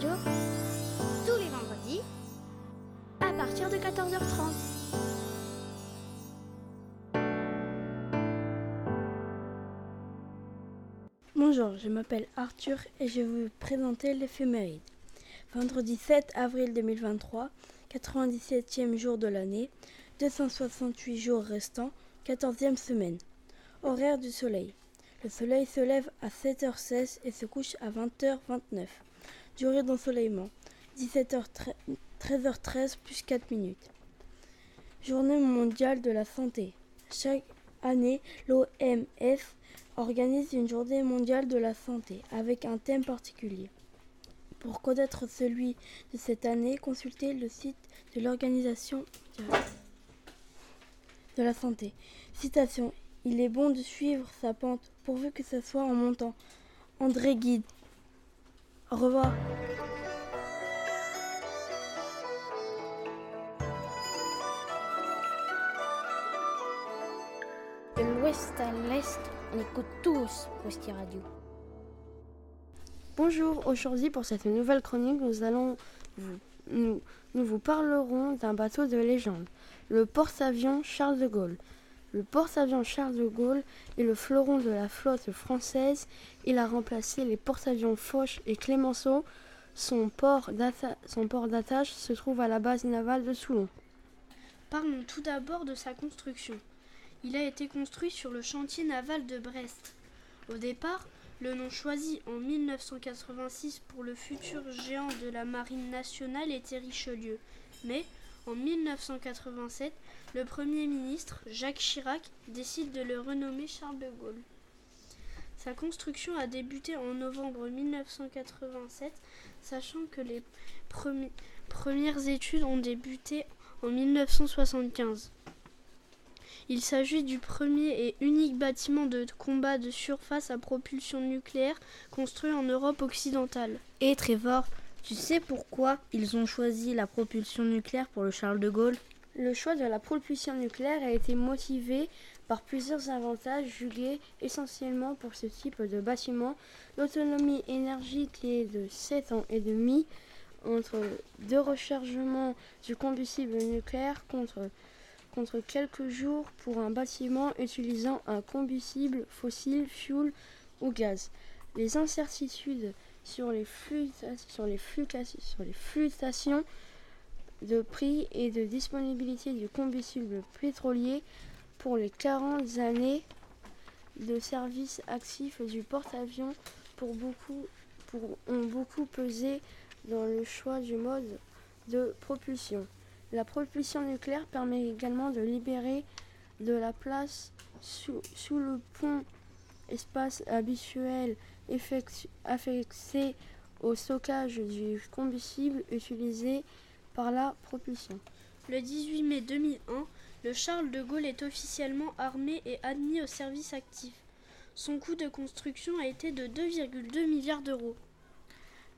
Tous les vendredis à partir de 14h30. Bonjour, je m'appelle Arthur et je vais vous présenter l'éphéméride. Vendredi 7 avril 2023, 97e jour de l'année, 268 jours restants, 14e semaine. Horaire du soleil. Le soleil se lève à 7h16 et se couche à 20h29. Durée d'ensoleillement 17h 13h13 plus 4 minutes. Journée mondiale de la santé. Chaque année, l'OMS organise une journée mondiale de la santé avec un thème particulier. Pour connaître celui de cette année, consultez le site de l'Organisation de la santé. Citation il est bon de suivre sa pente, pourvu que ce soit en montant. André Guide. Au revoir. De l'ouest à l'est, on écoute tous Westy Radio. Bonjour, aujourd'hui pour cette nouvelle chronique, nous allons vous, nous, nous vous parlerons d'un bateau de légende, le porte-avions Charles de Gaulle. Le porte-avions Charles de Gaulle est le fleuron de la flotte française. Il a remplacé les porte-avions Foch et Clémenceau. Son port d'attache se trouve à la base navale de Soulon. Parlons tout d'abord de sa construction. Il a été construit sur le chantier naval de Brest. Au départ, le nom choisi en 1986 pour le futur géant de la marine nationale était Richelieu. Mais en 1987, le Premier ministre, Jacques Chirac, décide de le renommer Charles de Gaulle. Sa construction a débuté en novembre 1987, sachant que les premières études ont débuté en 1975. Il s'agit du premier et unique bâtiment de combat de surface à propulsion nucléaire construit en Europe occidentale. Et Trevor, tu sais pourquoi ils ont choisi la propulsion nucléaire pour le Charles de Gaulle? Le choix de la propulsion nucléaire a été motivé par plusieurs avantages jugés essentiellement pour ce type de bâtiment. L'autonomie énergique est de 7 ans et demi entre deux rechargements du combustible nucléaire contre, contre quelques jours pour un bâtiment utilisant un combustible fossile, fuel ou gaz. Les incertitudes sur les, sur les, sur les fluctuations de prix et de disponibilité du combustible pétrolier pour les 40 années de service actif du porte-avions pour beaucoup, pour, ont beaucoup pesé dans le choix du mode de propulsion. La propulsion nucléaire permet également de libérer de la place sous, sous le pont espace habituel affecté au stockage du combustible utilisé par la propulsion. Le 18 mai 2001, le Charles de Gaulle est officiellement armé et admis au service actif. Son coût de construction a été de 2,2 milliards d'euros.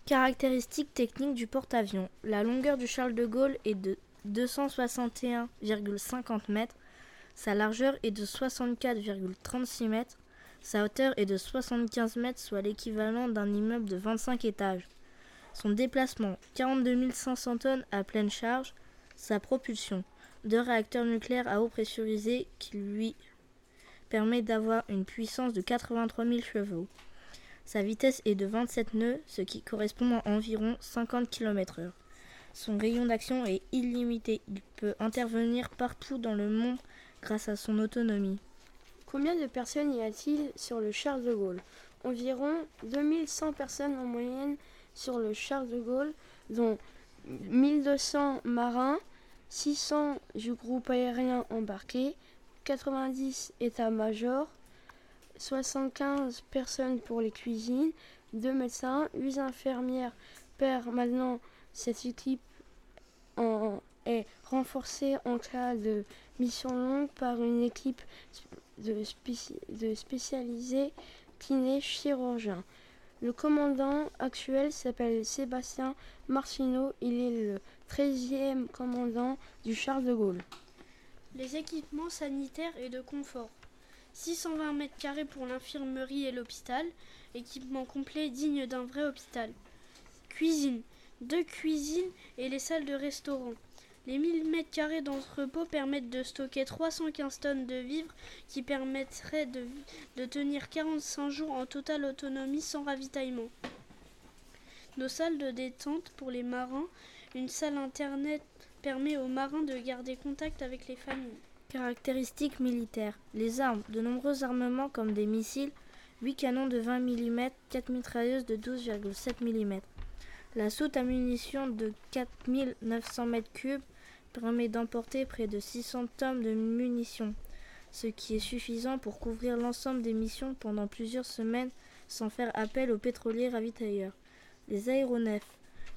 Caractéristiques techniques du porte-avions. La longueur du Charles de Gaulle est de 261,50 mètres. Sa largeur est de 64,36 mètres. Sa hauteur est de 75 mètres, soit l'équivalent d'un immeuble de 25 étages. Son déplacement 42 500 tonnes à pleine charge. Sa propulsion deux réacteurs nucléaires à eau pressurisée qui lui permet d'avoir une puissance de 83 000 chevaux. Sa vitesse est de 27 nœuds, ce qui correspond à environ 50 km/h. Son rayon d'action est illimité. Il peut intervenir partout dans le monde grâce à son autonomie. Combien de personnes y a-t-il sur le Charles de Gaulle? Environ 2100 personnes en moyenne sur le Charles de Gaulle, dont 1200 marins, 600 du groupe aérien embarqué, 90 états-majors, 75 personnes pour les cuisines, 2 médecins, 8 infirmières. Maintenant Cette équipe est renforcée en cas de mission longue par une équipe de, spécialisés kiné chirurgien. Le commandant actuel s'appelle Sébastien Martineau. Il est le 13e commandant du Charles de Gaulle. Les équipements sanitaires et de confort. 620 mètres carrés pour l'infirmerie et l'hôpital, équipement complet digne d'un vrai hôpital. cuisine, deux cuisines et les salles de restaurant. Les 1000 mètres carrés d'entrepôt permettent de stocker 315 tonnes de vivres qui permettraient de, tenir 45 jours en totale autonomie sans ravitaillement. Nos salles de détente pour les marins, une salle internet permet aux marins de garder contact avec les familles. Caractéristiques militaires. Les armes. De nombreux armements comme des missiles, 8 canons de 20 mm, 4 mitrailleuses de 12,7 mm. La soute à munitions de 4900 m3 permet d'emporter près de 600 tonnes de munitions, ce qui est suffisant pour couvrir l'ensemble des missions pendant plusieurs semaines sans faire appel aux pétroliers ravitailleurs. Les aéronefs.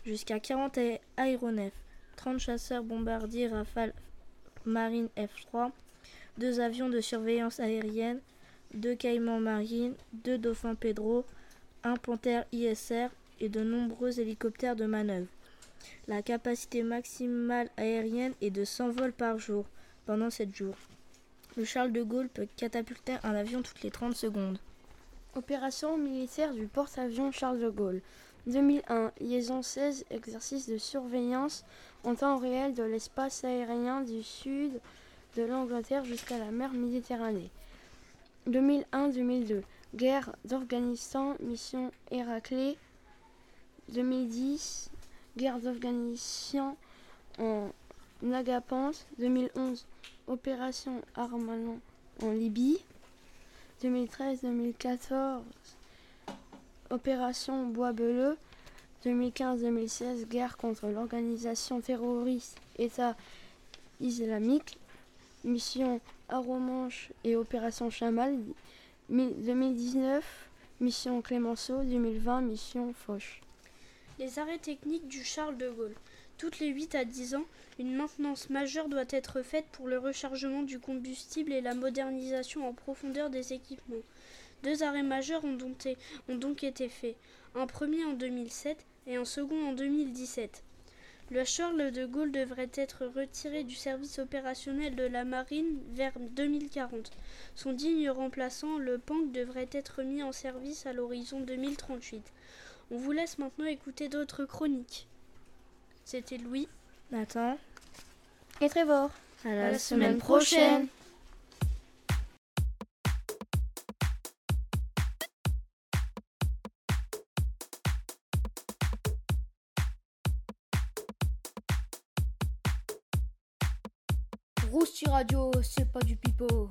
Jusqu'à 40 aéronefs, 30 chasseurs bombardiers Rafale Marine F3, deux avions de surveillance aérienne, deux caïmans marines, deux dauphins Pedro, un panthère ISR et de nombreux hélicoptères de manœuvre. La capacité maximale aérienne est de 100 vols par jour pendant 7 jours. Le Charles de Gaulle peut catapulter un avion toutes les 30 secondes. Opération militaire du porte-avions Charles de Gaulle. 2001. Liaison 16. Exercice de surveillance en temps réel de l'espace aérien du sud de l'Angleterre jusqu'à la mer Méditerranée. 2001-2002. Guerre d'Afghanistan. Mission Héraclée. 2010. Guerre d'Afghanistan en Nagapans. 2011. Opération Armanon en Libye. 2013-2014. Opération Bois Beleu. 2015-2016. Guerre contre l'organisation terroriste État islamique. Mission Aromanche et Opération Chamal. 2019. Mission Clémenceau. 2020. Mission Foch. Les arrêts techniques du Charles de Gaulle. Toutes les 8 à 10 ans, une maintenance majeure doit être faite pour le rechargement du combustible et la modernisation en profondeur des équipements. Deux arrêts majeurs ont donc, été faits, un premier en 2007 et un second en 2017. Le Charles de Gaulle devrait être retiré du service opérationnel de la marine vers 2040. Son digne remplaçant, le Pank, devrait être mis en service à l'horizon 2038. On vous laisse maintenant écouter d'autres chroniques. C'était Louis, Nathan, Et Trevor. à À la semaine prochaine. Rousti Radio, c'est pas du pipeau.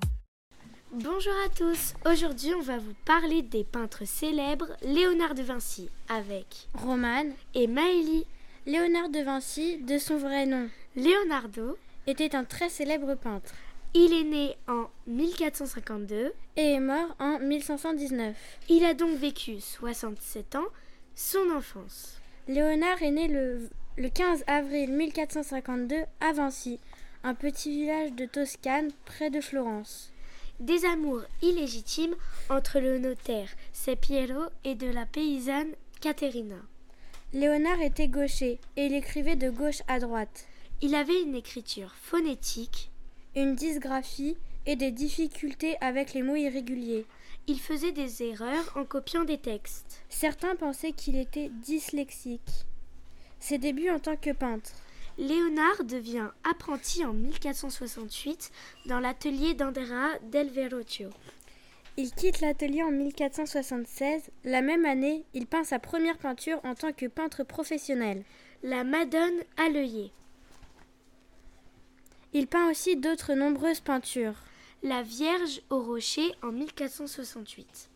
Bonjour à tous. Aujourd'hui, on va vous parler des peintres célèbres Léonard de Vinci avec Romane. et Maëlie. Léonard de Vinci, de son vrai nom, Leonardo, était un très célèbre peintre il est né en 1452. et est mort en 1519. Il a donc vécu 67 ans, son enfance. Léonard est né le, le 15 avril 1452 à Vinci, un petit village de Toscane près de Florence. Des amours illégitimes entre le notaire Sepiero et de la paysanne Caterina. Léonard était gaucher et il écrivait de gauche à droite. Il avait une écriture phonétique. Une dysgraphie et des difficultés avec les mots irréguliers. Il faisait des erreurs en copiant des textes. Certains pensaient qu'il était dyslexique. Ses débuts en tant que peintre. Léonard devient apprenti en 1468 dans l'atelier d'Andrea del Verrocchio. Il quitte l'atelier en 1476. La même année, il peint sa première peinture en tant que peintre professionnel. La Madone à l'œillet. Il peint aussi d'autres nombreuses peintures. La Vierge au rocher en 1468.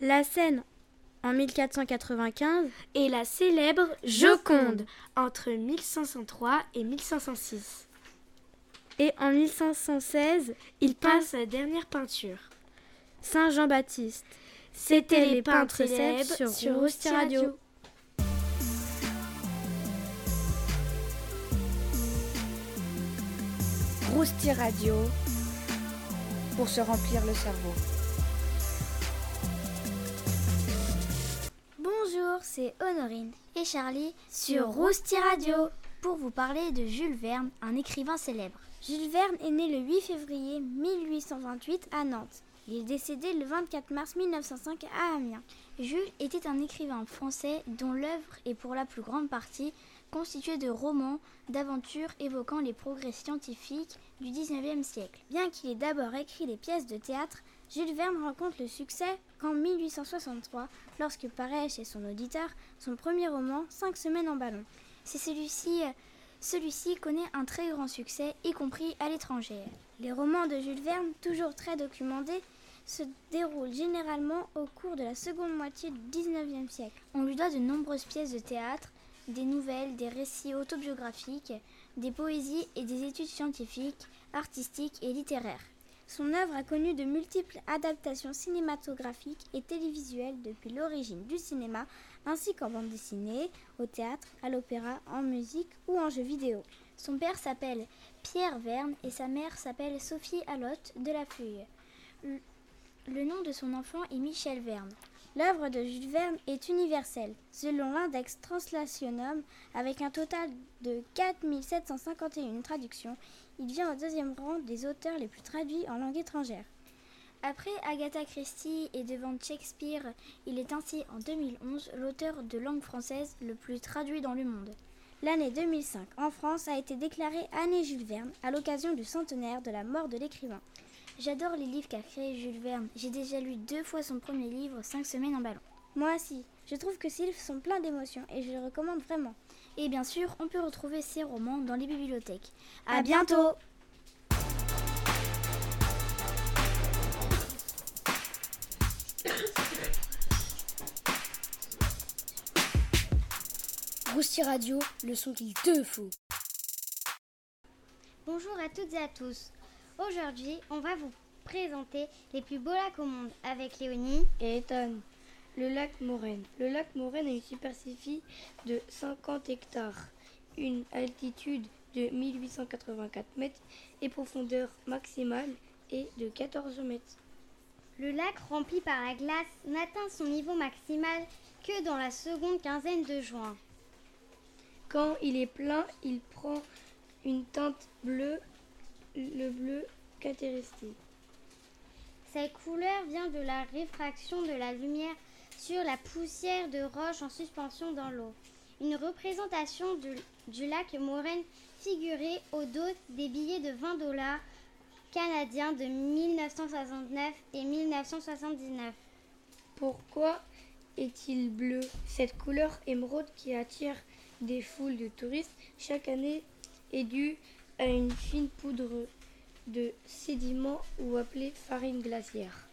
La Seine en 1495 Et la célèbre Joconde entre 1503 et 1506. et en 1516 Il peint sa dernière peinture. Saint Jean-Baptiste. C'était les les peintres célèbres sur sur. Radio. Rousti Radio pour se remplir le cerveau. C'est Honorine et Charlie Sur Rousti Radio. pour vous parler de Jules Verne, un écrivain célèbre. Jules Verne est né le 8 février 1828 à Nantes. Il est décédé le 24 mars 1905 à Amiens. Jules était un écrivain français dont l'œuvre est pour la plus grande partie constituée de romans, d'aventures évoquant les progrès scientifiques du XIXe siècle. Bien qu'il ait d'abord écrit des pièces de théâtre, Jules Verne rencontre le succès qu'en 1863, lorsque paraît chez son auditeur son premier roman, Cinq semaines en ballon. C'est celui-ci celui-ci connaît un très grand succès, y compris à l'étranger. Les romans de Jules Verne, toujours très documentés, se déroulent généralement au cours de la seconde moitié du XIXe siècle. On lui doit de nombreuses pièces de théâtre, des nouvelles, des récits autobiographiques, des poésies et des études scientifiques, artistiques et littéraires. Son œuvre a connu de multiples adaptations cinématographiques et télévisuelles depuis l'origine du cinéma, ainsi qu'en bande dessinée, au théâtre, à l'opéra, en musique ou en jeux vidéo. Son père s'appelle Pierre Verne et sa mère s'appelle Sophie Allotte de la Feuille. Le nom de son enfant est Michel Verne. L'œuvre de Jules Verne est universelle, selon l'index Translationum, avec un total de 4751 traductions. Il vient au deuxième rang des auteurs les plus traduits en langue étrangère. Après Agatha Christie et devant Shakespeare, il est ainsi en 2011 l'auteur de langue française le plus traduit dans le monde. L'année 2005 en France a été déclarée année Jules Verne à l'occasion du centenaire de la mort de l'écrivain. J'adore les livres qu'a créé Jules Verne. J'ai déjà lu deux fois son premier livre, Cinq semaines en ballon. Moi aussi. Je trouve que ces livres sont pleins d'émotions et je les recommande vraiment. Et bien sûr, on peut retrouver ces romans dans les bibliothèques. À, bientôt Rousti Radio, le son qu'il te faut. Bonjour à toutes et à tous. Aujourd'hui, on va vous présenter les plus beaux lacs au monde avec Léonie et Ethan. Le lac Moraine. Le lac Moraine a une superficie de 50 hectares, une altitude de 1884 mètres et profondeur maximale est de 14 mètres. Le lac rempli par la glace n'atteint son niveau maximal que dans la seconde quinzaine de juin. Quand il est plein, il prend une teinte bleue, le bleu caractéristique. Cette couleur vient de la réfraction de la lumière sur la poussière de roche en suspension dans l'eau. Une représentation du, lac Moraine figurée au dos des billets de 20 dollars canadiens de 1969 et 1979. Pourquoi est-il bleu? Cette couleur émeraude qui attire des foules de touristes chaque année est due à une fine poudre de sédiments ou appelée farine glaciaire.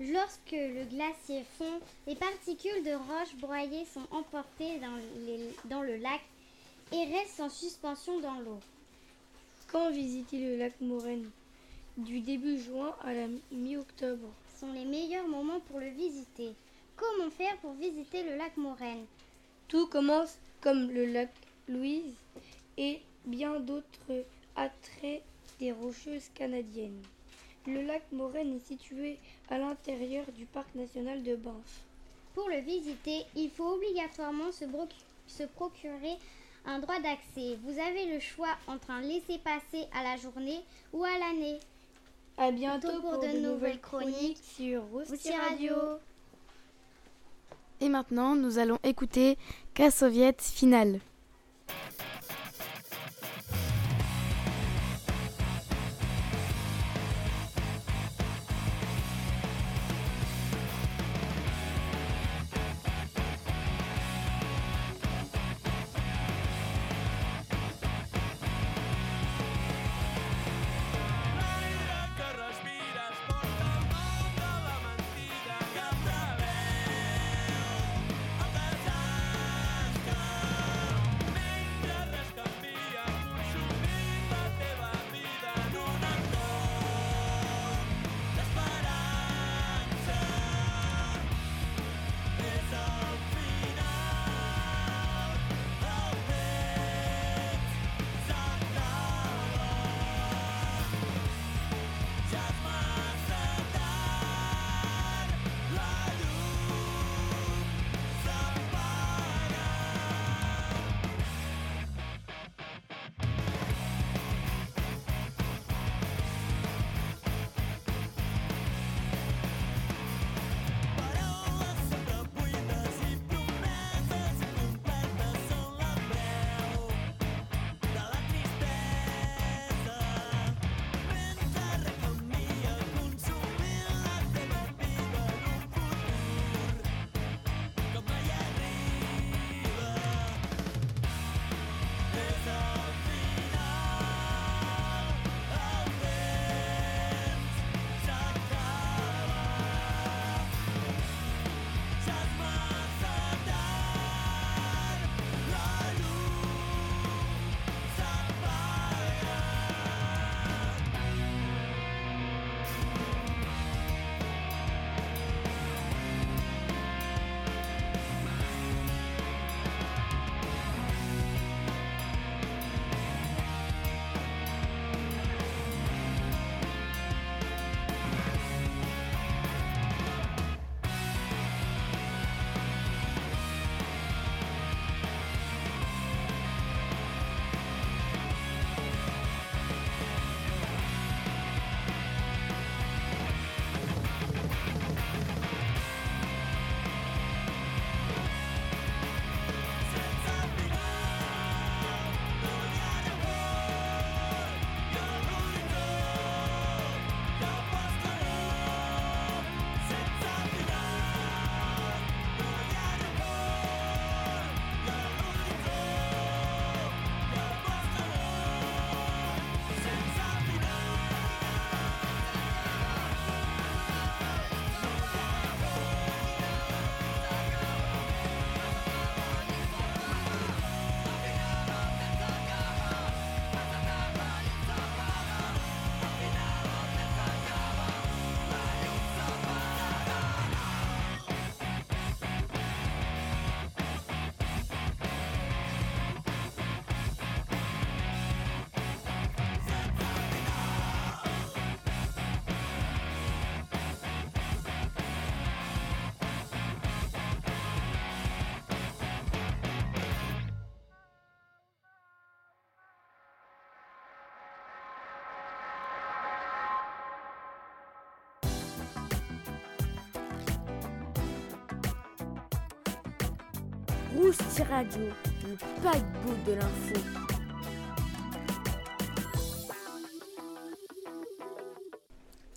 Lorsque le glacier fond, les particules de roche broyées sont emportées dans, dans le lac et restent en suspension dans l'eau. Quand visiter le lac Moraine? Du début juin à la mi-octobre. sont les meilleurs moments pour le visiter. Comment faire pour visiter le lac Moraine? Tout commence comme le lac Louise et bien d'autres attraits des Rocheuses canadiennes. Le lac Moraine est situé à l'intérieur du parc national de Banff. Pour le visiter, il faut obligatoirement se, procurer un droit d'accès. Vous avez le choix entre un laissez-passer à la journée ou à l'année. À bientôt pour, de, nouvelles chroniques, sur Rousti Radio. Et maintenant, nous allons écouter K-Soviet Finale. Rousti Radio, le paquebot de l'info.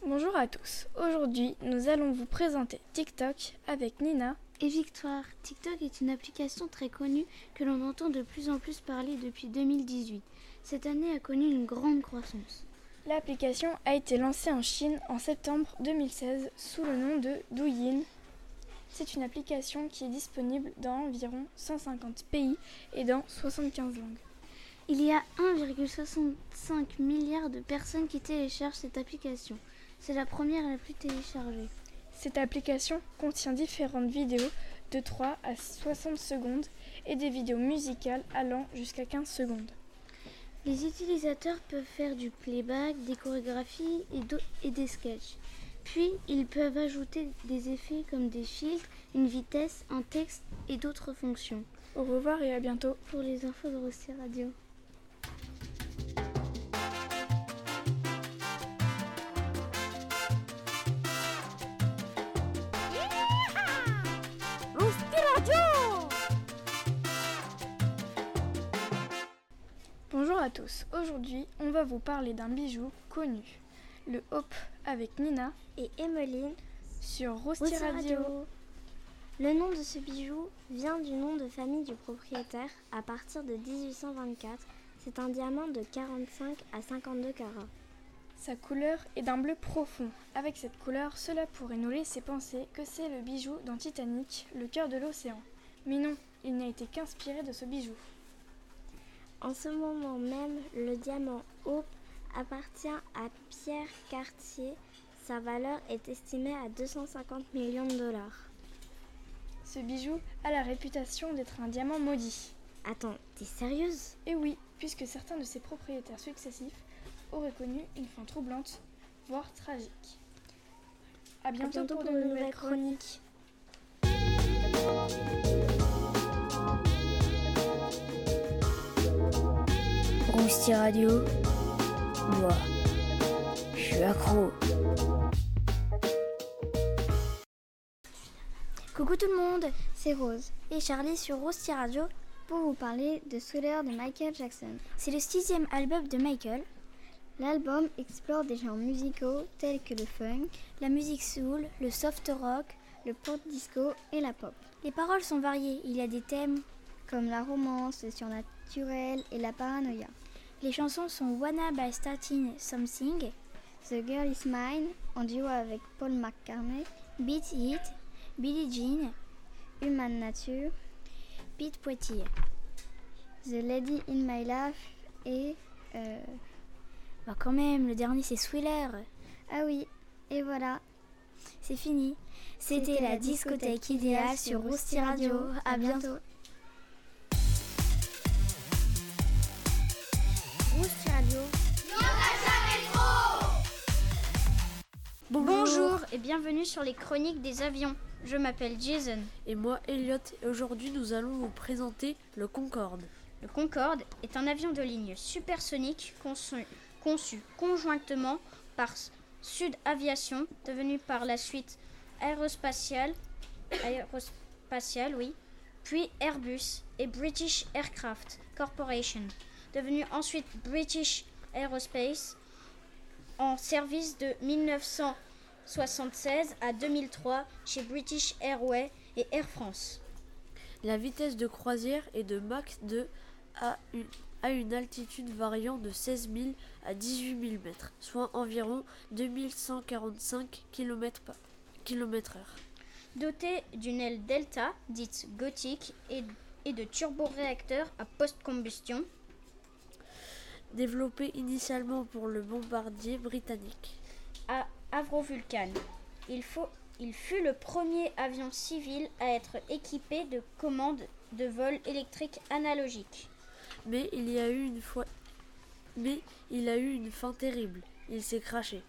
Bonjour à tous. Aujourd'hui, nous allons vous présenter TikTok avec Nina et Victoire. TikTok est une application très connue que l'on entend de plus en plus parler depuis 2018. Cette année a connu une grande croissance. L'application a été lancée en Chine en septembre 2016 sous le nom de Douyin. C'est une application qui est disponible dans environ 150 pays et dans 75 langues. Il y a 1,65 milliard de personnes qui téléchargent cette application. C'est la première la plus téléchargée. Cette application contient différentes vidéos de 3 à 60 secondes et des vidéos musicales allant jusqu'à 15 secondes. Les utilisateurs peuvent faire du playback, des chorégraphies et, des sketchs. Puis, ils peuvent ajouter des effets comme des filtres, une vitesse, un texte et d'autres fonctions. Au revoir et à bientôt. Pour les infos de Rossi Radio. Bonjour à tous, aujourd'hui on va vous parler d'un bijou connu, le Hope avec Nina et Emmeline sur Rosti Radio. Le nom de ce bijou vient du nom de famille du propriétaire à partir de 1824. C'est un diamant de 45 à 52 carats. Sa couleur est d'un bleu profond. Avec cette couleur, cela pourrait nous laisser penser que c'est le bijou dans Titanic, le cœur de l'océan. Mais non, il n'a été qu'inspiré de ce bijou. En ce moment même, le diamant Hope appartient à Pierre Cartier. Sa valeur est estimée à 250 millions de dollars. Ce bijou a la réputation d'être un diamant maudit. Attends, t'es sérieuse? Eh oui, puisque certains de ses propriétaires successifs auraient connu une fin troublante, voire tragique. A bientôt, pour, de nouvelles chroniques. Radio. Je suis accro. Coucou tout le monde, c'est Rose et Charlie sur Rousti Radio pour vous parler de Thriller de Michael Jackson. C'est le sixième album de Michael. L'album explore des genres musicaux tels que le funk, la musique soul, le soft rock, le pop disco et la pop. Les paroles sont variées, il y a des thèmes comme la romance, le surnaturel et la paranoïa. Les chansons sont Wanna by Starting Something, The Girl Is Mine en duo avec Paul McCartney, Beat It, Billie Jean, Human Nature, Pete Poitier, The Lady in My Life et... Euh... Bah quand même, le dernier c'est Thriller. Ah oui, et voilà. C'est fini. C'était la discothèque idéale sur Rousti Radio. À bientôt. Et bienvenue sur les chroniques des avions. Je m'appelle Jason. Et moi Elliot et aujourd'hui nous allons vous présenter le Concorde. Le Concorde est un avion de ligne supersonique conçu, conçu conjointement par Sud Aviation, devenu par la suite aérospatiale, aérospatiale oui, puis Airbus et British Aircraft Corporation, devenu ensuite British Aerospace en service de 1976 à 2003 chez British Airways et Air France. La vitesse de croisière est de Mach 2 à une, à une altitude variant de 16 000 à 18 000 mètres, soit environ 2145 km, km/h. Doté d'une aile delta, dite gothique, et, et de turboréacteurs à post-combustion, développé initialement pour le bombardier britannique. À Avrovulcan, il, faut, il fut le premier avion civil à être équipé de commandes de vol électrique analogique. Mais il y a eu une fois mais il a eu une fin terrible. Il s'est craché.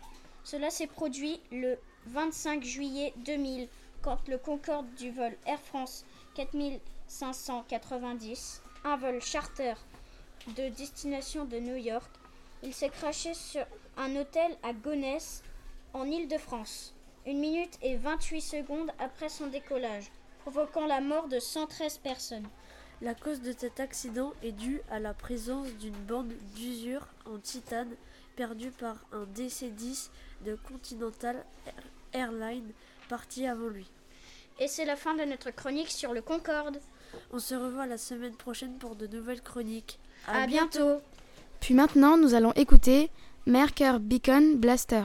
Cela s'est produit le 25 juillet 2000 quand le Concorde du vol Air France 4590, un vol charter de destination de New York. Il s'est craché sur un hôtel à Gonesse, en Île-de-France, une minute et 28 secondes après son décollage, provoquant la mort de 113 personnes. La cause de cet accident est due à la présence d'une bande d'usure en titane perdue par un DC-10 de Continental Airlines parti avant lui. Et c'est la fin de notre chronique sur le Concorde. On se revoit la semaine prochaine pour de nouvelles chroniques. À, bientôt. Puis maintenant, nous allons écouter Merker Beacon Blaster.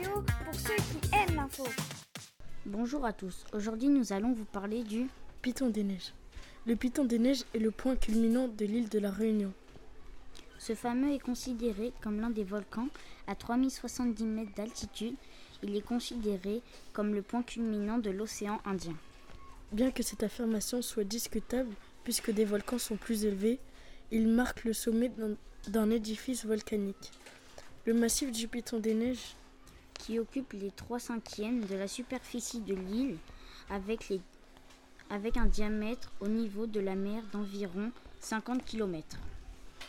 Radio pour ceux qui aiment l'info. Bonjour à tous. Aujourd'hui, nous allons vous parler du Piton des Neiges. Le Piton des Neiges est le point culminant de l'île de la Réunion. Ce fameux est considéré comme l'un des volcans à 3070 mètres d'altitude. Il est considéré comme le point culminant de l'océan Indien. Bien que cette affirmation soit discutable, puisque des volcans sont plus élevés, il marque le sommet d'un édifice volcanique. Le massif du Piton des Neiges qui occupe les 3 cinquièmes de la superficie de l'île avec, les, avec un diamètre au niveau de la mer d'environ 50 km.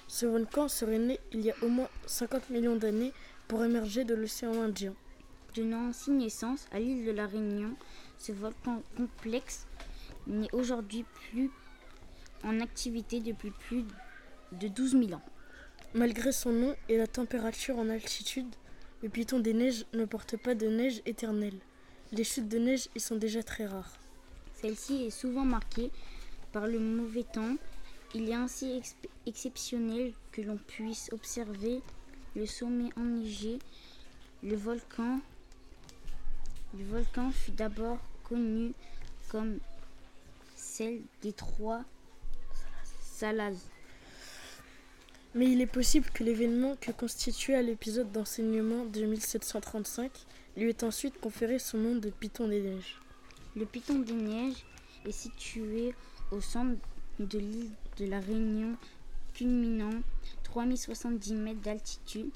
Ce volcan serait né il y a au moins 50 millions d'années pour émerger de l'océan Indien. Donnant ainsi naissance à l'île de la Réunion, ce volcan complexe n'est aujourd'hui plus en activité depuis plus de 12 000 ans. Malgré son nom et la température en altitude, Le piton des neiges ne porte pas de neige éternelle. Les chutes de neige y sont déjà très rares. Celle-ci est souvent marquée par le mauvais temps. Il est ainsi exceptionnel que l'on puisse observer le sommet enneigé. Le volcan, le volcan fut d'abord connu comme celle des trois Salazes. Mais il est possible que l'événement que constituait l'épisode d'enseignement de 1735 lui ait ensuite conféré son nom de Piton des Neiges. Le Piton des Neiges est situé au centre de l'île de la Réunion, culminant 3070 mètres d'altitude.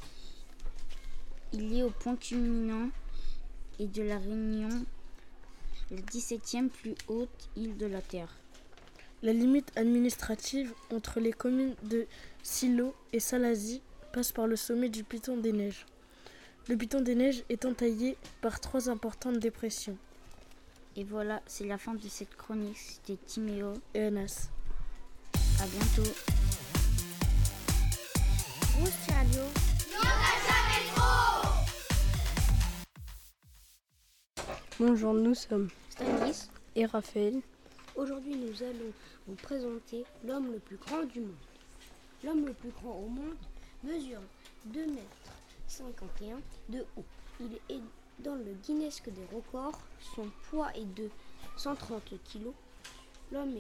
Il est au point culminant et de la Réunion, la 17e plus haute île de la Terre. La limite administrative entre les communes de Silo et Salazie passe par le sommet du Piton des Neiges. Le Piton des Neiges est entaillé par trois importantes dépressions. Et voilà, c'est la fin de cette chronique. C'était Timéo et Anas. À bientôt. Bonjour, nous sommes Stanis et Raphaël. Aujourd'hui, nous allons vous présenter l'homme le plus grand du monde. L'homme le plus grand au monde mesure 2 mètres 51 de haut. Il est dans le Guinness des records. Son poids est de 130 kg. L'homme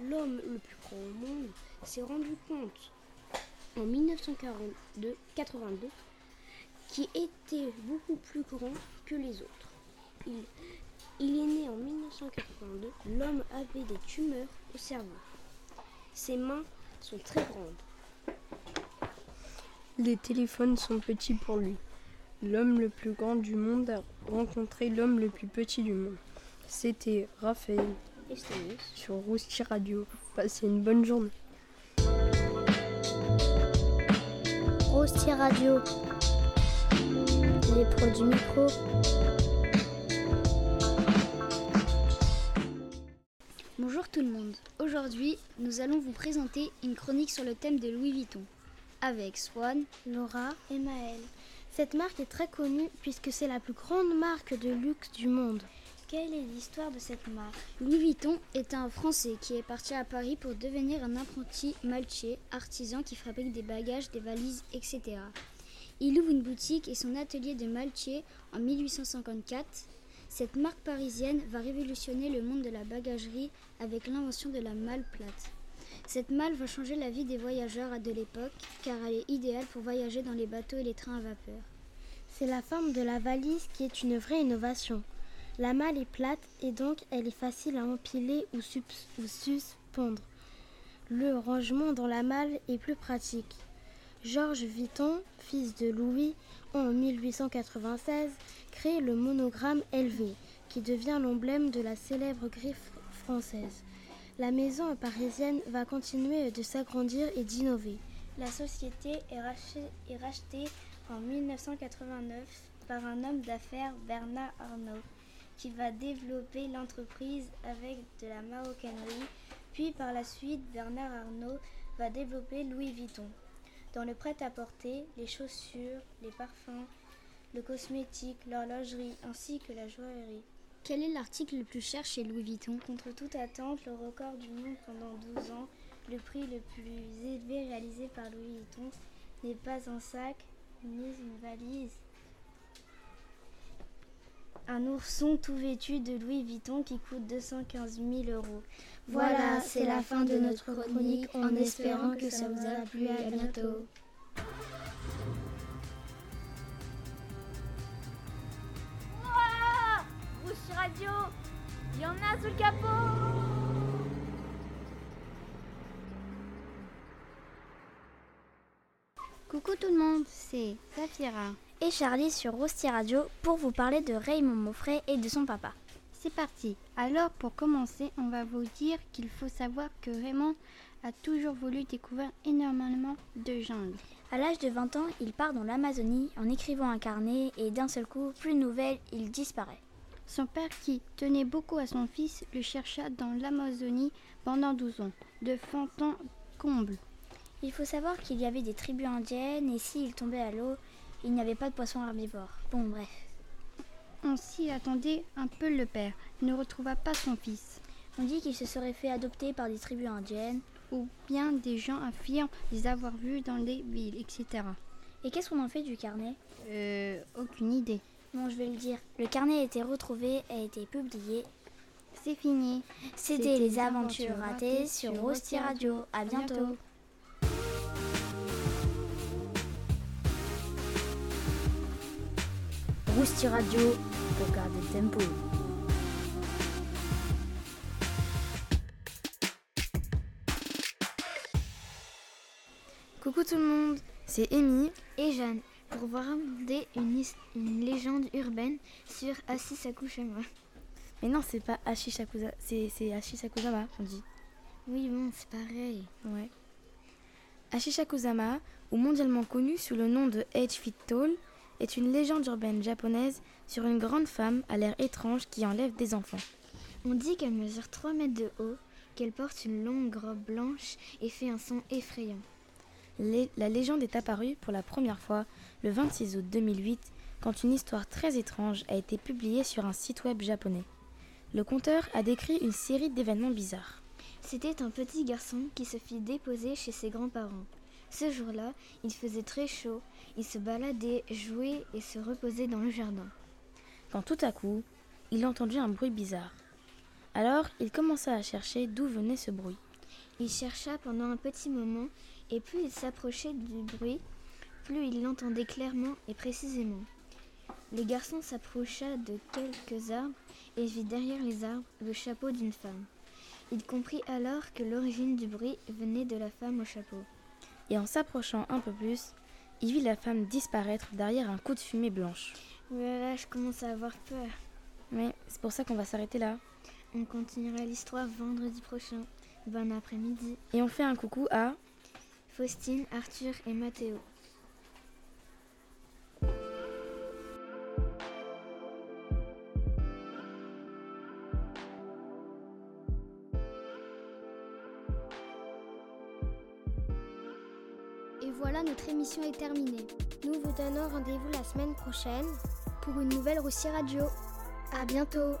L'homme le plus grand au monde s'est rendu compte en 1982 82, qui était beaucoup plus grand que les autres. Il, il est né en 1982. L'homme avait des tumeurs au cerveau. Ses mains sont très grandes. Les téléphones sont petits pour lui. L'homme le plus grand du monde a rencontré l'homme le plus petit du monde. C'était Raphaël et sur Rousti Radio. Passez une bonne journée. Rousti Radio. Les produits micro. Bonjour tout le monde. Aujourd'hui, nous allons vous présenter une chronique sur le thème de Louis Vuitton avec Swan, Laura et Maëlle. Cette marque est très connue puisque c'est la plus grande marque de luxe du monde. Quelle est l'histoire de cette marque? Louis Vuitton est un Français qui est parti à Paris pour devenir un apprenti maltier, artisan qui fabrique des bagages, des valises, etc. Il ouvre une boutique et son atelier de maltier en 1854. Cette marque parisienne va révolutionner le monde de la bagagerie avec l'invention de la malle plate. Cette malle va changer la vie des voyageurs de l'époque car elle est idéale pour voyager dans les bateaux et les trains à vapeur. C'est la forme de la valise qui est une vraie innovation. La malle est plate et donc elle est facile à empiler ou, ou suspendre. Le rangement dans la malle est plus pratique. Georges Vuitton, fils de Louis, en 1896, crée le monogramme LV, qui devient l'emblème de la célèbre griffe française. La maison parisienne va continuer de s'agrandir et d'innover. La société est rachetée, est rachetée en 1989 par un homme d'affaires, Bernard Arnault, qui va développer l'entreprise avec de la maroquinerie. Puis par la suite, Bernard Arnault va développer Louis Vuitton. Dans le prêt-à-porter, les chaussures, les parfums, le cosmétique, l'horlogerie ainsi que la joaillerie. Quel est l'article le plus cher chez Louis Vuitton? Contre toute attente, le record du monde pendant 12 ans, le prix le plus élevé réalisé par Louis Vuitton n'est pas un sac ni une valise. Un ourson tout vêtu de Louis Vuitton qui coûte 215 000 euros. Voilà, c'est la fin de notre chronique en espérant que ça vous a plu. À bientôt. Radio, il y en a sous le capot Coucou tout le monde, c'est Zafira et Charlie sur Rosti Radio pour vous parler de Raymond Moffret et de son papa. C'est parti. Alors pour commencer, on va vous dire qu'il faut savoir que Raymond a toujours voulu découvrir énormément de jungles. À l'âge de 20 ans, il part dans l'Amazonie en écrivant un carnet et d'un seul coup, plus de nouvelles, il disparaît. Son père, qui tenait beaucoup à son fils, le chercha dans l'Amazonie pendant 12 ans, de fond en comble. Il faut savoir qu'il y avait des tribus indiennes et s'il tombait à l'eau, Il n'y avait pas de poisson herbivore. Bon, bref. On s'y attendait un peu le père. Il ne retrouva pas son fils. On dit qu'il se serait fait adopter par des tribus indiennes. Ou bien des gens affirment les avoir vus dans des villes, etc. Et qu'est-ce qu'on en fait du carnet? Euh, aucune idée. Bon, je vais le dire. Le carnet a été retrouvé, a été publié. C'est fini. C'était les aventures ratées sur Rosti Radio. À bientôt. Rousti Radio pour garder le tempo. Coucou tout le monde, c'est Amy et Jeanne pour vous raconter une, une, légende urbaine sur Ashisakuzama. Mais non, c'est pas Ashisakuzama, c'est Ashisakuzama, on dit. Oui, bon, c'est pareil. Ouais. Ashisakuzama, ou mondialement connu sous le nom de H. Feet Tall, est une légende urbaine japonaise sur une grande femme à l'air étrange qui enlève des enfants. On dit qu'elle mesure 3 mètres de haut, qu'elle porte une longue robe blanche et fait un son effrayant. La légende est apparue pour la première fois le 26 août 2008 quand une histoire très étrange a été publiée sur un site web japonais. Le conteur a décrit une série d'événements bizarres. C'était un petit garçon qui se fit déposer chez ses grands-parents. Ce jour-là, il faisait très chaud, il se baladait, jouait et se reposait dans le jardin. Quand tout à coup, il entendit un bruit bizarre. Alors, il commença à chercher d'où venait ce bruit. Il chercha pendant un petit moment, et plus il s'approchait du bruit, plus il l'entendait clairement et précisément. Le garçon s'approcha de quelques arbres et vit derrière les arbres le chapeau d'une femme. Il comprit alors que l'origine du bruit venait de la femme au chapeau. Et en s'approchant un peu plus, il vit la femme disparaître derrière un coup de fumée blanche. Voilà, je commence à avoir peur. Mais c'est pour ça qu'on va s'arrêter là. On continuera l'histoire vendredi prochain. Bon après-midi. Et on fait un coucou à Faustine, Arthur et Mathéo. Est terminée. Nous vous donnons rendez-vous la semaine prochaine pour une nouvelle Russie Radio. À bientôt!